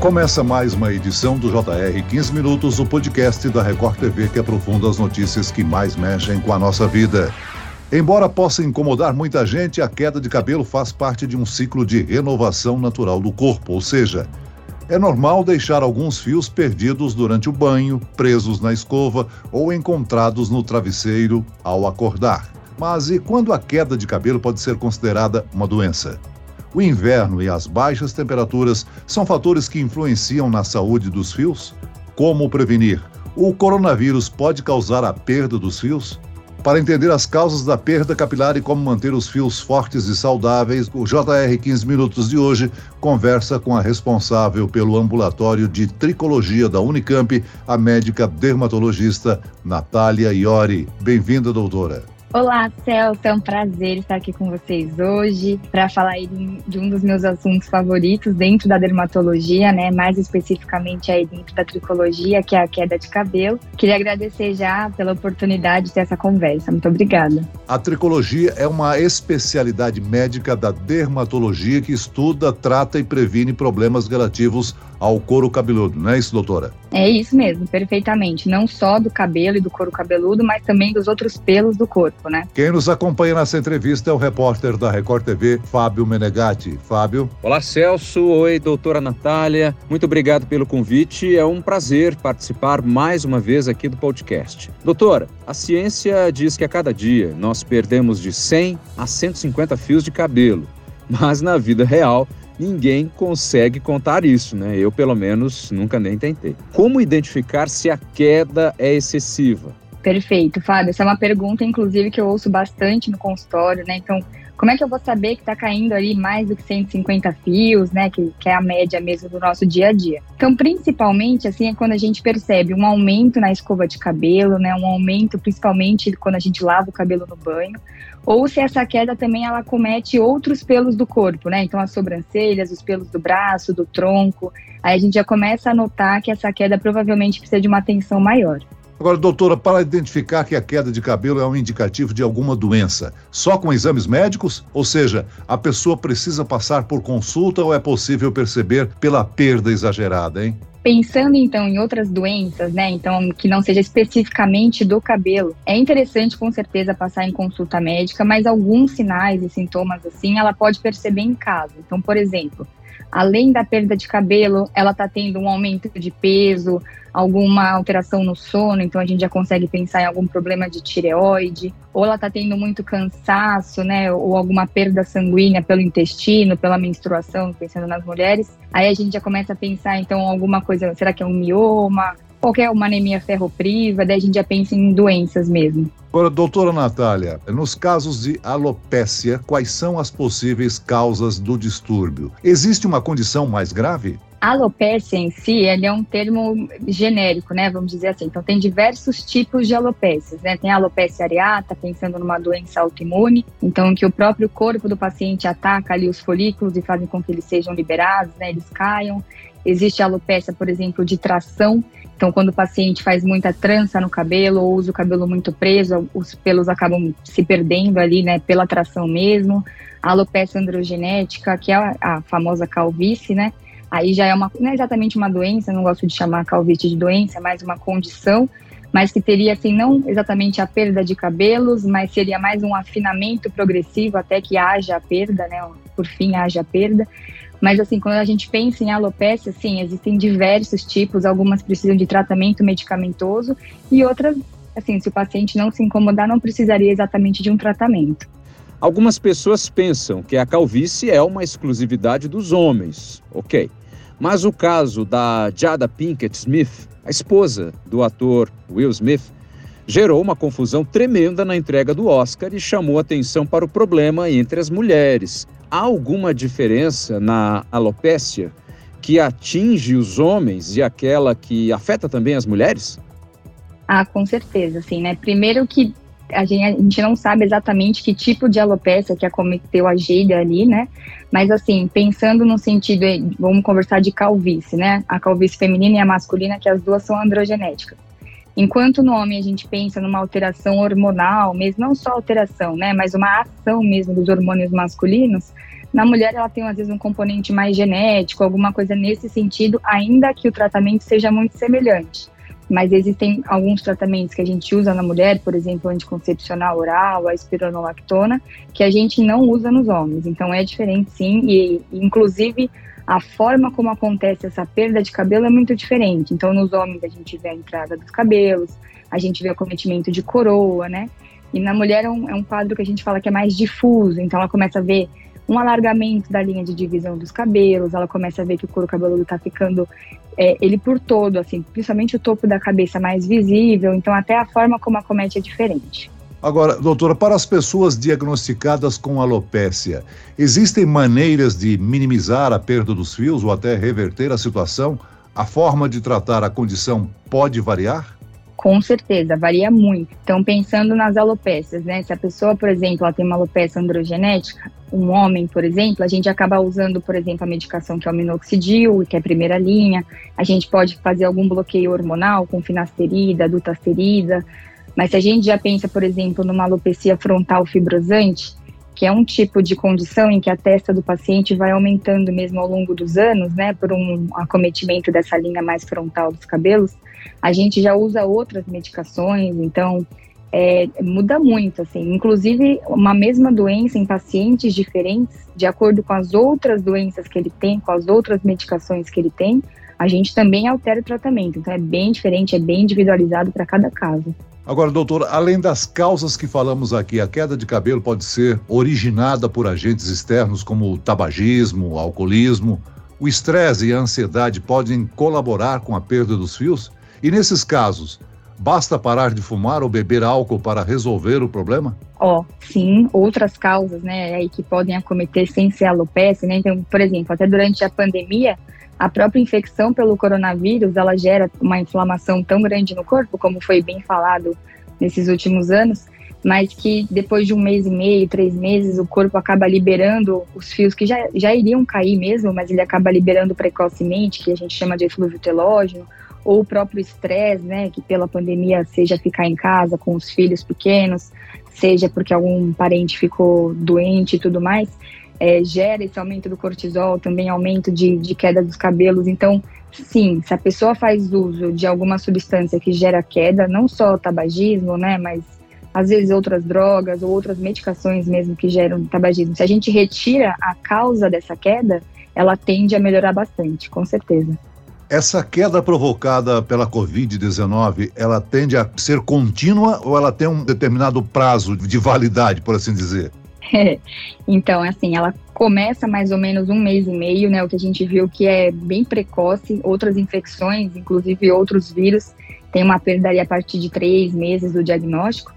Começa mais uma edição do JR 15 Minutos, o podcast da Record TV que aprofunda as notícias que mais mexem com a nossa vida. Embora possa incomodar muita gente, a queda de cabelo faz parte de um ciclo de renovação natural do corpo, ou seja, é normal deixar alguns fios perdidos durante o banho, presos na escova ou encontrados no travesseiro ao acordar. Mas e quando a queda de cabelo pode ser considerada uma doença? O inverno e as baixas temperaturas são fatores que influenciam na saúde dos fios? Como prevenir? O coronavírus pode causar a perda dos fios? Para entender as causas da perda capilar e como manter os fios fortes e saudáveis, o JR 15 Minutos de hoje conversa com a responsável pelo ambulatório de tricologia da Unicamp, a médica dermatologista Natália Iori. Bem-vinda, doutora. Olá, Celso, é um prazer estar aqui com vocês hoje para falar de um dos meus assuntos favoritos dentro da dermatologia, né? Mais especificamente aí dentro da tricologia, que é a queda de cabelo. Queria agradecer já pela oportunidade de ter essa conversa. Muito obrigada. A tricologia é uma especialidade médica da dermatologia que estuda, trata e previne problemas relativos ao couro cabeludo, não é isso, doutora? É isso mesmo, perfeitamente. Não só do cabelo e do couro cabeludo, mas também dos outros pelos do corpo, né? Quem nos acompanha nessa entrevista é o repórter da Record TV, Fábio Menegatti. Fábio. Olá, Celso. Oi, doutora Natália. Muito obrigado pelo convite. É um prazer participar mais uma vez aqui do podcast. Doutora, a ciência diz que a cada dia nós perdemos de 100 a 150 fios de cabelo. Mas na vida real, ninguém consegue contar isso, né? Eu, pelo menos, nunca nem tentei. Como identificar se a queda é excessiva? Perfeito, Fábio. Essa é uma pergunta, inclusive, que eu ouço bastante no consultório, né? Então, como é que eu vou saber que está caindo ali mais do que 150 fios, né? Que, que, é a média mesmo do nosso dia a dia. Então, principalmente, assim, é quando a gente percebe um aumento na escova de cabelo, né? Um aumento, principalmente quando a gente lava o cabelo no banho ou se essa queda também ela comete outros pelos do corpo, né? Então as sobrancelhas, os pelos do braço, do tronco. Aí a gente já começa a notar que essa queda provavelmente precisa de uma atenção maior. Agora, doutora, para identificar que a queda de cabelo é um indicativo de alguma doença, só com exames médicos? Ou seja, a pessoa precisa passar por consulta ou é possível perceber pela perda exagerada, hein? Pensando então em outras doenças, né, então que não seja especificamente do cabelo, é interessante com certeza passar em consulta médica, mas alguns sinais e sintomas assim, ela pode perceber em casa. Então, por exemplo, além da perda de cabelo, ela está tendo um aumento de peso, alguma alteração no sono, então a gente já consegue pensar em algum problema de tireoide, ou ela está tendo muito cansaço, né, ou alguma perda sanguínea pelo intestino, pela menstruação, pensando nas mulheres. Aí a gente já começa a pensar, então, alguma coisa, será que é um mioma? Qualquer uma anemia ferropriva, daí a gente já pensa em doenças mesmo. Agora, doutora Natália, nos casos de alopécia, quais são as possíveis causas do distúrbio? Existe uma condição mais grave? A alopécia em si, ele é um termo genérico, né? Vamos dizer assim. Então, tem diversos tipos de alopécias, né? Tem a alopécia areata, pensando numa doença autoimune, então que o próprio corpo do paciente ataca ali os folículos e fazem com que eles sejam liberados, né? Eles caiam. Existe a alopecia, por exemplo, de tração, então, quando o paciente faz muita trança no cabelo ou usa o cabelo muito preso, os pelos acabam se perdendo ali, né, pela tração mesmo. A alopecia androgenética, que é a, a famosa calvície, né? Aí já é uma, não é exatamente uma doença, não gosto de chamar calvície de doença, é mais uma condição, mas que teria, assim, não exatamente a perda de cabelos, mas seria mais um afinamento progressivo até que haja a perda, né? Por fim, haja a perda. Mas, assim, quando a gente pensa em alopecia, sim, existem diversos tipos, algumas precisam de tratamento medicamentoso e outras, assim, se o paciente não se incomodar, não precisaria exatamente de um tratamento. Algumas pessoas pensam que a calvície é uma exclusividade dos homens, ok. Mas o caso da Jada Pinkett Smith, a esposa do ator Will Smith, gerou uma confusão tremenda na entrega do Oscar e chamou atenção para o problema entre as mulheres. Há alguma diferença na alopécia que atinge os homens e aquela que afeta também as mulheres? Ah, com certeza, sim, né? Primeiro que a gente, a gente não sabe exatamente que tipo de alopecia que acometeu a Geida ali, né? Mas assim, pensando no sentido, vamos conversar de calvície, né? A calvície feminina e a masculina, que as duas são androgenéticas. Enquanto no homem a gente pensa numa alteração hormonal, mesmo não só alteração, né, mas uma ação mesmo dos hormônios masculinos, Na mulher, ela tem às vezes um componente mais genético, alguma coisa nesse sentido, ainda que o tratamento seja muito semelhante. Mas existem alguns tratamentos que a gente usa na mulher, por exemplo, anticoncepcional oral, a espironolactona, que a gente não usa nos homens. Então é diferente sim, e inclusive a forma como acontece essa perda de cabelo é muito diferente. Então, nos homens, a gente vê a entrada dos cabelos, a gente vê o acometimento de coroa, né? E na mulher é um, é um quadro que a gente fala que é mais difuso, então ela começa a ver um alargamento da linha de divisão dos cabelos, ela começa a ver que o couro cabeludo está ficando é, ele por todo, assim, principalmente o topo da cabeça mais visível, então até a forma como acomete é diferente. Agora, doutora, para as pessoas diagnosticadas com alopécia, existem maneiras de minimizar a perda dos fios ou até reverter a situação? A forma de tratar a condição pode variar? Com certeza, varia muito. Então, pensando nas alopécias, né? Se a pessoa, por exemplo, ela tem uma alopecia androgenética, um homem, por exemplo, a gente acaba usando, por exemplo, a medicação que é o minoxidil, que é a primeira linha. A gente pode fazer algum bloqueio hormonal com finasterida, dutasterida, mas se a gente já pensa, por exemplo, numa alopecia frontal fibrosante, que é um tipo de condição em que a testa do paciente vai aumentando mesmo ao longo dos anos, né, por um acometimento dessa linha mais frontal dos cabelos, a gente já usa outras medicações, então é, muda muito, assim. Inclusive, uma mesma doença em pacientes diferentes, de acordo com as outras doenças que ele tem, com as outras medicações que ele tem, a gente também altera o tratamento. Então, é bem diferente, é bem individualizado para cada caso. Agora, doutor, além das causas que falamos aqui, a queda de cabelo pode ser originada por agentes externos como o tabagismo, o alcoolismo. O estresse e a ansiedade podem colaborar com a perda dos fios? E nesses casos, basta parar de fumar ou beber álcool para resolver o problema? Ó, oh, sim, outras causas, né, aí que podem acometer sem ser alopecia, né? Então, por exemplo, até durante a pandemia, a própria infecção pelo coronavírus, ela gera uma inflamação tão grande no corpo, como foi bem falado nesses últimos anos, mas que depois de um mês e meio, três meses, o corpo acaba liberando os fios que já, já iriam cair mesmo, mas ele acaba liberando precocemente, que a gente chama de eflúvio telógeno, ou o próprio estresse, né, que pela pandemia, seja ficar em casa com os filhos pequenos, seja porque algum parente ficou doente e tudo mais, é, gera esse aumento do cortisol, também aumento de, de queda dos cabelos. Então, sim, se a pessoa faz uso de alguma substância que gera queda, não só tabagismo, né, mas às vezes outras drogas ou outras medicações mesmo que geram tabagismo, se a gente retira a causa dessa queda, ela tende a melhorar bastante, com certeza. Essa queda provocada pela Covid-19, ela tende a ser contínua ou ela tem um determinado prazo de validade, por assim dizer? então, assim, ela começa mais ou menos um mês e meio, né? O que a gente viu que é bem precoce. Outras infecções, inclusive outros vírus, tem uma perda ali a partir de três meses do diagnóstico.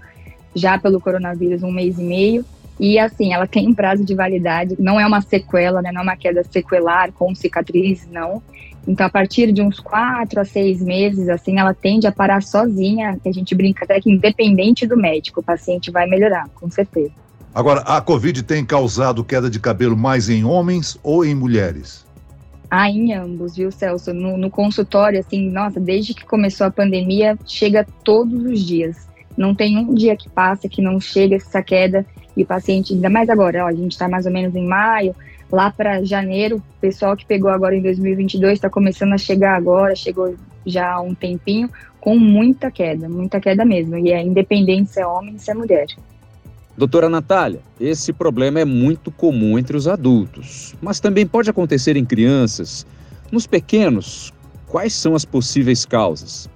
Já pelo coronavírus, um mês e meio. E assim, ela tem um prazo de validade, não é uma sequela, né? Não é uma queda sequelar com cicatriz, não. Então, a partir de uns quatro a seis meses, assim, ela tende a parar sozinha, que a gente brinca até que independente do médico, o paciente vai melhorar, com certeza. Agora, a Covid tem causado queda de cabelo mais em homens ou em mulheres? Ah, em ambos, viu, Celso? No, no, consultório, assim, nossa, desde que começou a pandemia, chega todos os dias. Não tem um dia que passa que não chega essa queda e o paciente, ainda mais agora, ó, a gente está mais ou menos em maio, lá para janeiro, o pessoal que pegou agora em 2022 está começando a chegar agora, chegou já há um tempinho, com muita queda, muita queda mesmo. E é independente se é homem, se é mulher. Doutora Natália, esse problema é muito comum entre os adultos, mas também pode acontecer em crianças. Nos pequenos, quais são as possíveis causas?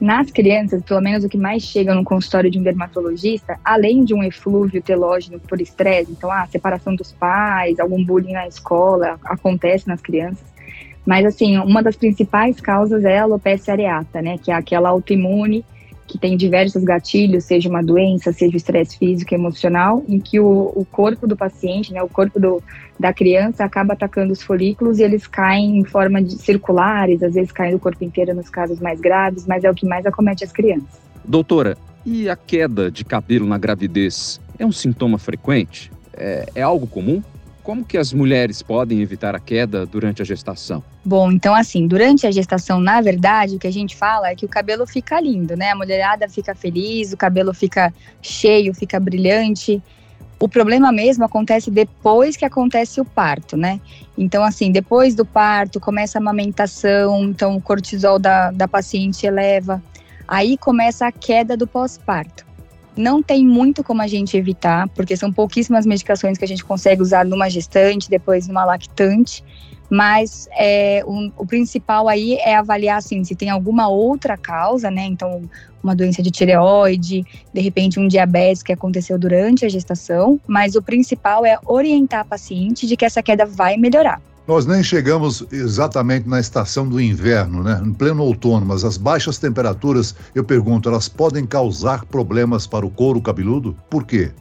Nas crianças, pelo menos o que mais chega no consultório de um dermatologista, além de um eflúvio telógeno por estresse, então a separação dos pais, algum bullying na escola, acontece nas crianças. Mas assim, uma das principais causas é a alopecia areata, né, que é aquela autoimune que tem diversos gatilhos, seja uma doença, seja estresse físico e emocional, em que o, o corpo do paciente, né, o corpo do, da criança acaba atacando os folículos e eles caem em forma de circulares, às vezes caem do corpo inteiro nos casos mais graves, mas é o que mais acomete as crianças. Doutora, e a queda de cabelo na gravidez é um sintoma frequente? É, é algo comum? Como que as mulheres podem evitar a queda durante a gestação? Bom, então assim, durante a gestação, na verdade, o que a gente fala é que o cabelo fica lindo, né? A mulherada fica feliz, o cabelo fica cheio, fica brilhante. O problema mesmo acontece depois que acontece o parto, né? Então, assim, depois do parto, começa a amamentação, então o cortisol da, da paciente eleva, aí começa a queda do pós-parto. Não tem muito como a gente evitar, porque são pouquíssimas medicações que a gente consegue usar numa gestante, depois numa lactante, mas é, o, o, principal aí é avaliar assim, se tem alguma outra causa, né? Então, uma doença de tireoide, de repente um diabetes que aconteceu durante a gestação, mas o principal é orientar a paciente de que essa queda vai melhorar. Nós nem chegamos exatamente na estação do inverno, né? Em pleno outono, mas as baixas temperaturas, eu pergunto, elas podem causar problemas para o couro cabeludo? Por quê?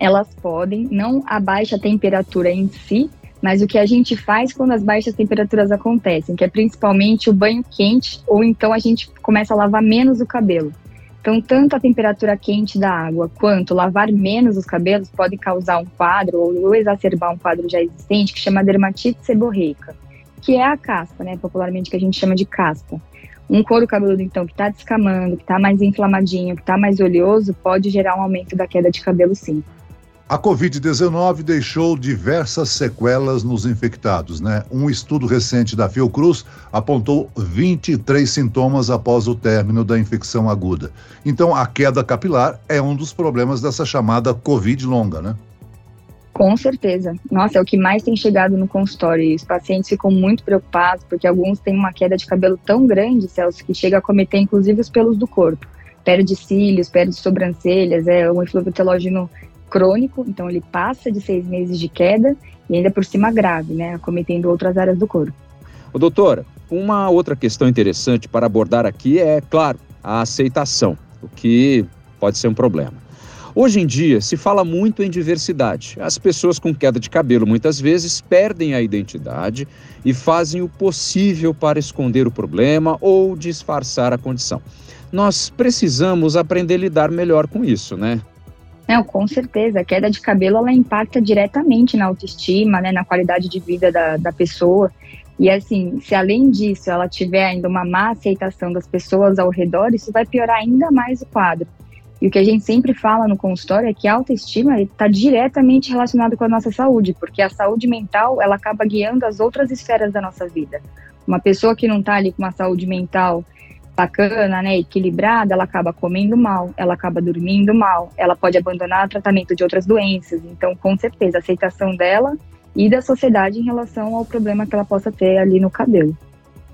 Elas podem, não a baixa temperatura em si, mas o que a gente faz quando as baixas temperaturas acontecem, que é principalmente o banho quente, ou então a gente começa a lavar menos o cabelo. Então, tanto a temperatura quente da água quanto lavar menos os cabelos pode causar um quadro ou exacerbar um quadro já existente que chama dermatite seborreica, que é a caspa, né, popularmente que a gente chama de caspa. Um couro cabeludo, então, que está descamando, que está mais inflamadinho, que está mais oleoso, pode gerar um aumento da queda de cabelo, sim. A Covid-19 deixou diversas sequelas nos infectados, né? Um estudo recente da Fiocruz apontou 23 sintomas após o término da infecção aguda. Então, a queda capilar é um dos problemas dessa chamada Covid longa, né? Com certeza. Nossa, é o que mais tem chegado no consultório. E os pacientes ficam muito preocupados porque alguns têm uma queda de cabelo tão grande, Celso, que chega a cometer inclusive os pelos do corpo. Perde cílios, perde sobrancelhas, é um efluvio telógeno crônico, então ele passa de seis meses de queda e ainda por cima grave, né, acometendo outras áreas do corpo. Ô, doutora, uma outra questão interessante para abordar aqui é, claro, a aceitação, o que pode ser um problema. Hoje em dia se fala muito em diversidade. As pessoas com queda de cabelo muitas vezes perdem a identidade e fazem o possível para esconder o problema ou disfarçar a condição. Nós precisamos aprender a lidar melhor com isso, né? Não, com certeza. A queda de cabelo ela impacta diretamente na autoestima, né, na qualidade de vida da, da pessoa. E assim, se além disso ela tiver ainda uma má aceitação das pessoas ao redor, isso vai piorar ainda mais o quadro. E o que a gente sempre fala no consultório é que a autoestima está diretamente relacionada com a nossa saúde, porque a saúde mental ela acaba guiando as outras esferas da nossa vida. Uma pessoa que não está ali com uma saúde mental bacana, né, equilibrada, ela acaba comendo mal, ela acaba dormindo mal, ela pode abandonar o tratamento de outras doenças. Então, com certeza, a aceitação dela e da sociedade em relação ao problema que ela possa ter ali no cabelo.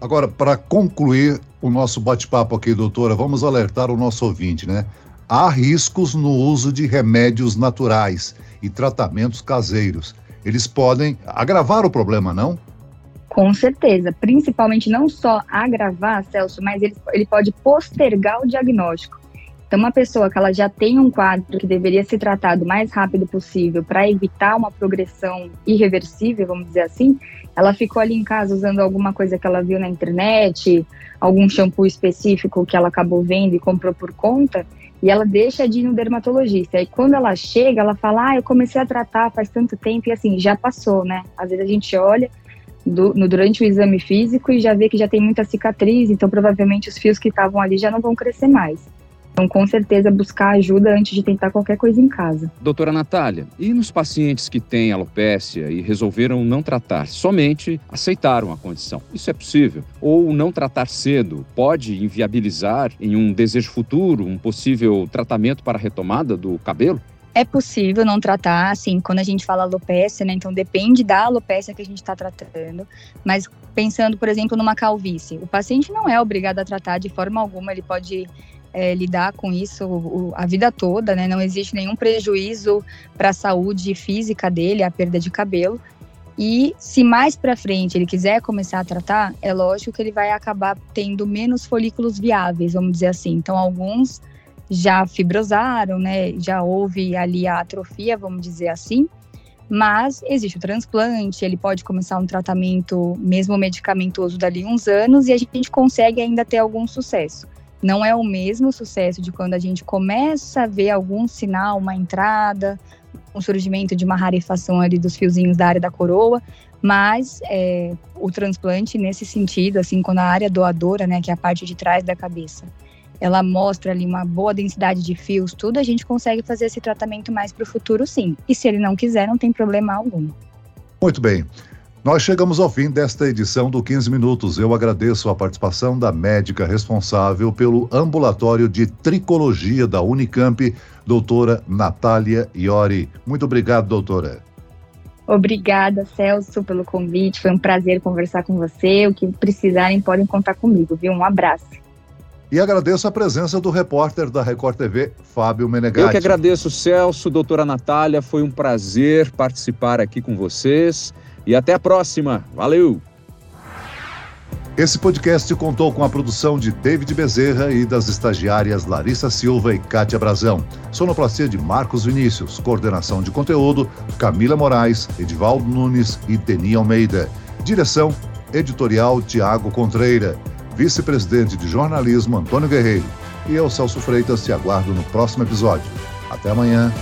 Agora, para concluir o nosso bate-papo aqui, doutora, vamos alertar o nosso ouvinte, né? Há riscos no uso de remédios naturais e tratamentos caseiros. Eles podem agravar o problema, não? Com certeza, principalmente não só agravar, Celso, mas ele, ele pode postergar o diagnóstico. Então, uma pessoa que ela já tem um quadro que deveria ser tratado o mais rápido possível para evitar uma progressão irreversível, vamos dizer assim, ela ficou ali em casa usando alguma coisa que ela viu na internet, algum shampoo específico que ela acabou vendo e comprou por conta, e ela deixa de ir no dermatologista. E quando ela chega, ela fala: Ah, eu comecei a tratar faz tanto tempo, e assim, já passou, né? Às vezes a gente olha do, no, durante o exame físico e já vê que já tem muita cicatriz, então provavelmente os fios que estavam ali já não vão crescer mais. Então, com certeza, buscar ajuda antes de tentar qualquer coisa em casa. Doutora Natália, e nos pacientes que têm alopécia e resolveram não tratar, somente aceitaram a condição? Isso é possível? Ou não tratar cedo pode inviabilizar em um desejo futuro um possível tratamento para a retomada do cabelo? É possível não tratar, assim, quando a gente fala alopecia, né? Então depende da alopecia que a gente está tratando. Mas pensando, por exemplo, numa calvície, o paciente não é obrigado a tratar de forma alguma, ele pode é, lidar com isso a vida toda, né? Não existe nenhum prejuízo para a saúde física dele, a perda de cabelo. E se mais para frente ele quiser começar a tratar, é lógico que ele vai acabar tendo menos folículos viáveis, vamos dizer assim. Então, alguns já fibrosaram, né? Já houve ali a atrofia, vamos dizer assim. Mas existe o transplante, ele pode começar um tratamento mesmo medicamentoso dali uns anos e a gente consegue ainda ter algum sucesso. Não é o mesmo sucesso de quando a gente começa a ver algum sinal, uma entrada, um surgimento de uma rarefação ali dos fiozinhos da área da coroa, mas é, o transplante nesse sentido, assim, quando a área doadora, né, que é a parte de trás da cabeça, ela mostra ali uma boa densidade de fios, tudo, a gente consegue fazer esse tratamento mais para o futuro, sim. E se ele não quiser, não tem problema algum. Muito bem. Nós chegamos ao fim desta edição do 15 Minutos. Eu agradeço a participação da médica responsável pelo ambulatório de tricologia da Unicamp, doutora Natália Iori. Muito obrigado, doutora. Obrigada, Celso, pelo convite. Foi um prazer conversar com você. O que precisarem, podem contar comigo, viu? Um abraço. E agradeço a presença do repórter da Record TV, Fábio Menegatti. Eu que agradeço, Celso, doutora Natália. Foi um prazer participar aqui com vocês. E até a próxima. Valeu! Esse podcast contou com a produção de David Bezerra e das estagiárias Larissa Silva e Kátia Brazão. Sonoplastia de Marcos Vinícius. Coordenação de conteúdo Camila Moraes, Edivaldo Nunes e Deni Almeida. Direção editorial Tiago Contreira. Vice-presidente de jornalismo Antônio Guerreiro. E eu, Celso Freitas, te aguardo no próximo episódio. Até amanhã.